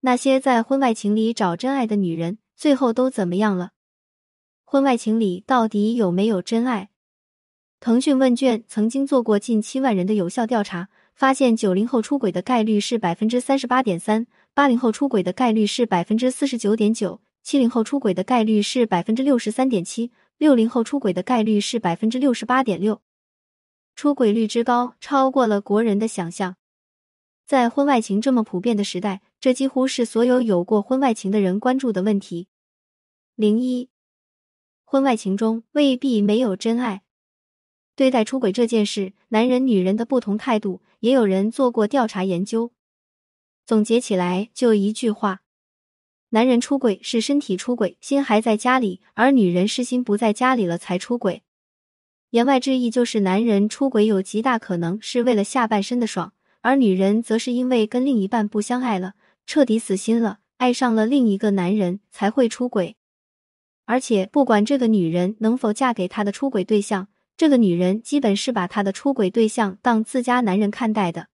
那些在婚外情里找真爱的女人，最后都怎么样了？婚外情里到底有没有真爱？腾讯问卷曾经做过近七万人的有效调查，发现九零后出轨的概率是百分之三十八点三，八零后出轨的概率是百分之四十九点九，七零后出轨的概率是百分之六十三点七，六零后出轨的概率是百分之六十八点六。出轨率之高，超过了国人的想象。在婚外情这么普遍的时代，这几乎是所有有过婚外情的人关注的问题。零一，婚外情中未必没有真爱。对待出轨这件事，男人女人的不同态度，也有人做过调查研究。总结起来就一句话：男人出轨是身体出轨，心还在家里；而女人是心不在家里了才出轨。言外之意就是，男人出轨有极大可能是为了下半身的爽，而女人则是因为跟另一半不相爱了，彻底死心了，爱上了另一个男人才会出轨。而且，不管这个女人能否嫁给他的出轨对象，这个女人基本是把他的出轨对象当自家男人看待的。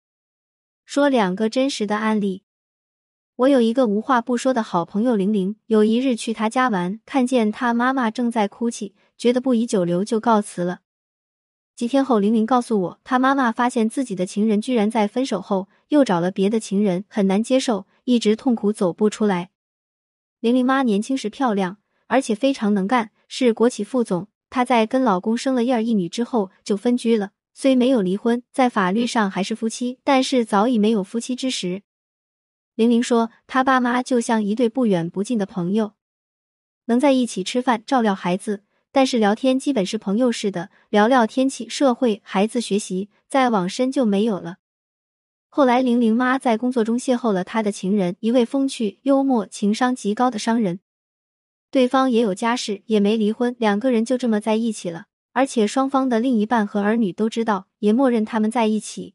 说两个真实的案例，我有一个无话不说的好朋友玲玲，有一日去她家玩，看见她妈妈正在哭泣，觉得不宜久留，就告辞了。几天后，玲玲告诉我，她妈妈发现自己的情人居然在分手后又找了别的情人，很难接受，一直痛苦走不出来。玲玲妈年轻时漂亮，而且非常能干，是国企副总。她在跟老公生了一儿一女之后就分居了，虽没有离婚，在法律上还是夫妻，但是早已没有夫妻之实。玲玲说，她爸妈就像一对不远不近的朋友，能在一起吃饭、照料孩子。但是聊天基本是朋友似的，聊聊天气、社会、孩子学习，再往深就没有了。后来，玲玲妈在工作中邂逅了她的情人，一位风趣幽默、情商极高的商人。对方也有家室，也没离婚，两个人就这么在一起了。而且双方的另一半和儿女都知道，也默认他们在一起。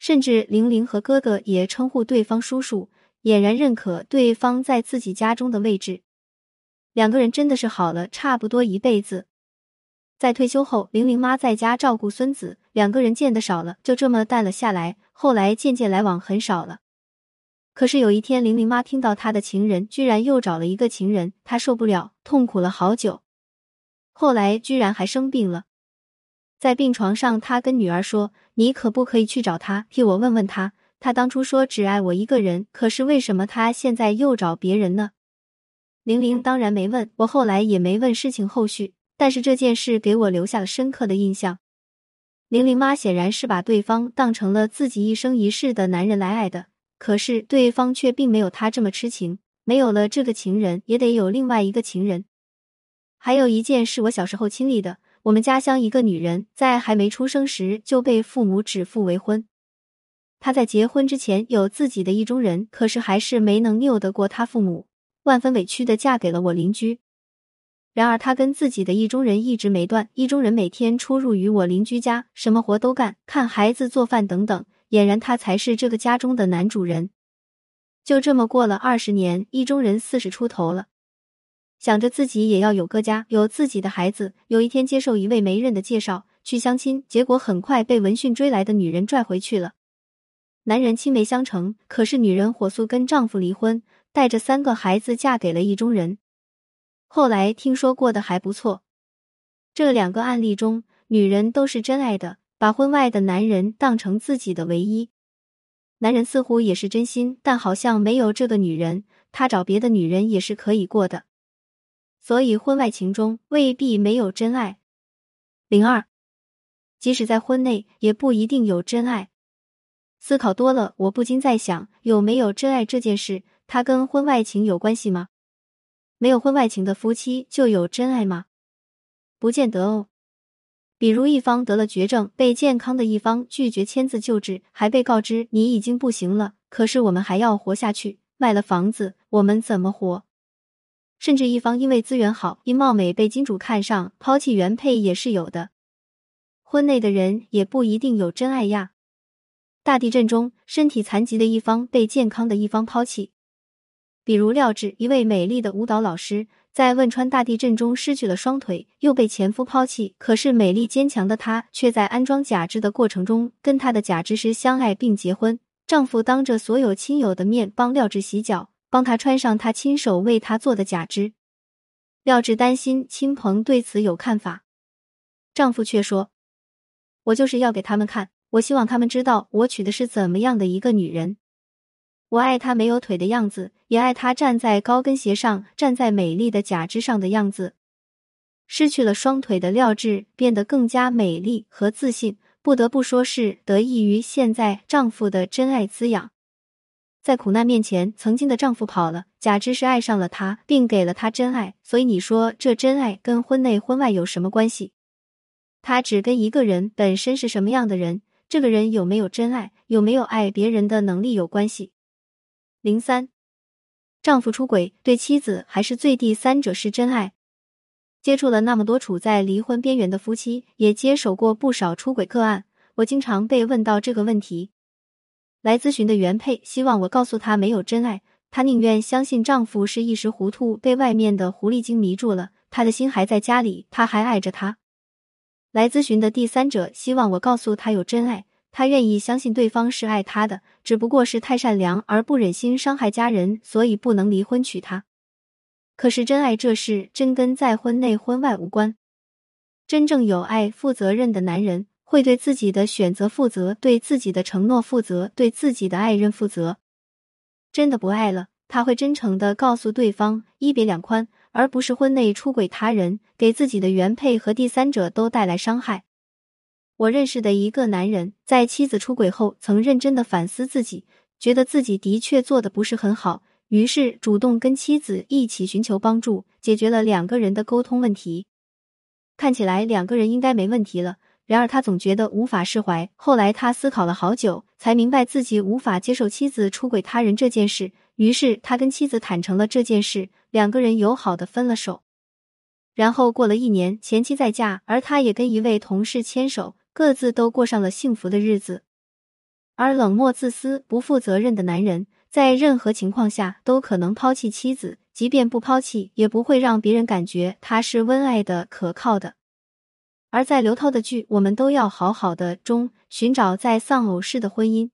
甚至玲玲和哥哥也称呼对方叔叔，俨然认可对方在自己家中的位置。两个人真的是好了差不多一辈子。在退休后，玲玲妈在家照顾孙子，两个人见的少了，就这么淡了下来。后来渐渐来往很少了。可是有一天，玲玲妈听到她的情人居然又找了一个情人，她受不了，痛苦了好久。后来居然还生病了，在病床上，她跟女儿说：“你可不可以去找他，替我问问他？他当初说只爱我一个人，可是为什么他现在又找别人呢？”玲玲当然没问，我后来也没问事情后续，但是这件事给我留下了深刻的印象。玲玲妈显然是把对方当成了自己一生一世的男人来爱的，可是对方却并没有她这么痴情。没有了这个情人，也得有另外一个情人。还有一件是我小时候亲历的，我们家乡一个女人在还没出生时就被父母指腹为婚。她在结婚之前有自己的意中人，可是还是没能拗得过她父母。万分委屈的嫁给了我邻居，然而他跟自己的意中人一直没断，意中人每天出入于我邻居家，什么活都干，看孩子、做饭等等，俨然他才是这个家中的男主人。就这么过了二十年，意中人四十出头了，想着自己也要有个家，有自己的孩子。有一天接受一位媒人的介绍去相亲，结果很快被闻讯追来的女人拽回去了。男人青梅相成，可是女人火速跟丈夫离婚。带着三个孩子嫁给了意中人，后来听说过得还不错。这两个案例中，女人都是真爱的，把婚外的男人当成自己的唯一。男人似乎也是真心，但好像没有这个女人，他找别的女人也是可以过的。所以婚外情中未必没有真爱。零二，即使在婚内，也不一定有真爱。思考多了，我不禁在想，有没有真爱这件事。他跟婚外情有关系吗？没有婚外情的夫妻就有真爱吗？不见得哦。比如一方得了绝症，被健康的一方拒绝签字救治，还被告知你已经不行了，可是我们还要活下去，卖了房子我们怎么活？甚至一方因为资源好，因貌美被金主看上，抛弃原配也是有的。婚内的人也不一定有真爱呀。大地震中，身体残疾的一方被健康的一方抛弃。比如廖智，一位美丽的舞蹈老师，在汶川大地震中失去了双腿，又被前夫抛弃。可是美丽坚强的她，却在安装假肢的过程中跟她的假肢师相爱并结婚，丈夫当着所有亲友的面帮廖智洗脚，帮她穿上他亲手为她做的假肢。廖智担心亲朋对此有看法，丈夫却说：“我就是要给他们看，我希望他们知道我娶的是怎么样的一个女人。我爱她没有腿的样子，也爱她站在高跟鞋上、站在美丽的假肢上的样子。”失去了双腿的廖智变得更加美丽和自信，不得不说是得益于现在丈夫的真爱滋养。在苦难面前，曾经的丈夫跑了，假肢是爱上了她，并给了她真爱。所以你说这真爱跟婚内婚外有什么关系？他只跟一个人本身是什么样的人，这个人有没有真爱，有没有爱别人的能力有关系。零三，丈夫出轨对妻子还是最第三者是真爱。接触了那么多处在离婚边缘的夫妻，也接手过不少出轨个案。我经常被问到这个问题。来咨询的原配希望我告诉他没有真爱，她宁愿相信丈夫是一时糊涂被外面的狐狸精迷住了，他的心还在家里，他还爱着她。来咨询的第三者希望我告诉他有真爱，他愿意相信对方是爱他的，只不过是太善良而不忍心伤害家人，所以不能离婚娶她。可是真爱这事真跟在婚内婚外无关。真正有爱、负责任的男人会对自己的选择负责，对自己的承诺负责，对自己的爱人负责。真的不爱了，他会真诚的告诉对方一别两宽，而不是婚内出轨他人，给自己的原配和第三者都带来伤害。我认识的一个男人，在妻子出轨后，曾认真的反思自己，觉得自己的确做的不是很好。于是主动跟妻子一起寻求帮助，解决了两个人的沟通问题。看起来两个人应该没问题了，然而他总觉得无法释怀。后来他思考了好久，才明白自己无法接受妻子出轨他人这件事。于是他跟妻子坦诚了这件事，两个人友好的分了手。然后过了一年，前妻再嫁，而他也跟一位同事牵手，各自都过上了幸福的日子。而冷漠、自私、不负责任的男人。在任何情况下都可能抛弃妻子，即便不抛弃，也不会让别人感觉他是温爱的、可靠的。而在刘涛的剧《我们都要好好的》中，寻找在丧偶式的婚姻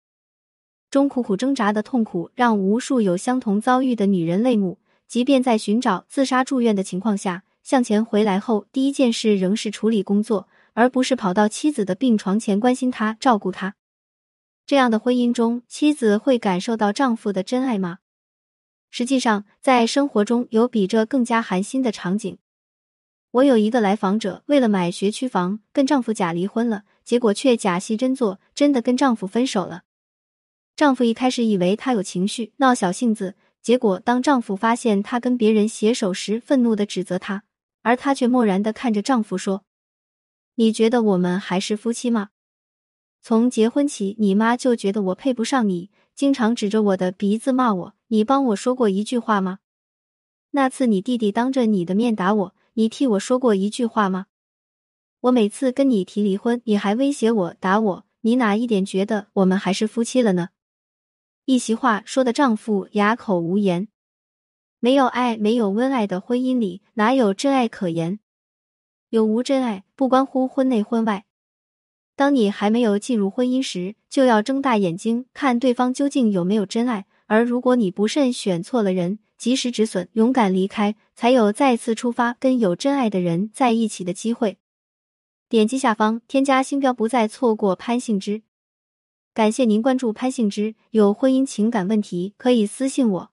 中苦苦挣扎的痛苦，让无数有相同遭遇的女人泪目。即便在寻找自杀住院的情况下，向前回来后，第一件事仍是处理工作，而不是跑到妻子的病床前关心她、照顾她。这样的婚姻中，妻子会感受到丈夫的真爱吗？实际上，在生活中有比这更加寒心的场景。我有一个来访者，为了买学区房，跟丈夫假离婚了，结果却假戏真做，真的跟丈夫分手了。丈夫一开始以为她有情绪，闹小性子，结果当丈夫发现她跟别人携手时，愤怒的指责她，而她却漠然的看着丈夫说：“你觉得我们还是夫妻吗？”从结婚起，你妈就觉得我配不上你，经常指着我的鼻子骂我。你帮我说过一句话吗？那次你弟弟当着你的面打我，你替我说过一句话吗？我每次跟你提离婚，你还威胁我打我，你哪一点觉得我们还是夫妻了呢？一席话说的丈夫哑口无言。没有爱、没有温爱的婚姻里，哪有真爱可言？有无真爱，不关乎婚内婚外。当你还没有进入婚姻时，就要睁大眼睛看对方究竟有没有真爱。而如果你不慎选错了人，及时止损，勇敢离开，才有再次出发跟有真爱的人在一起的机会。点击下方添加星标，不再错过潘幸之。感谢您关注潘幸之。有婚姻情感问题可以私信我。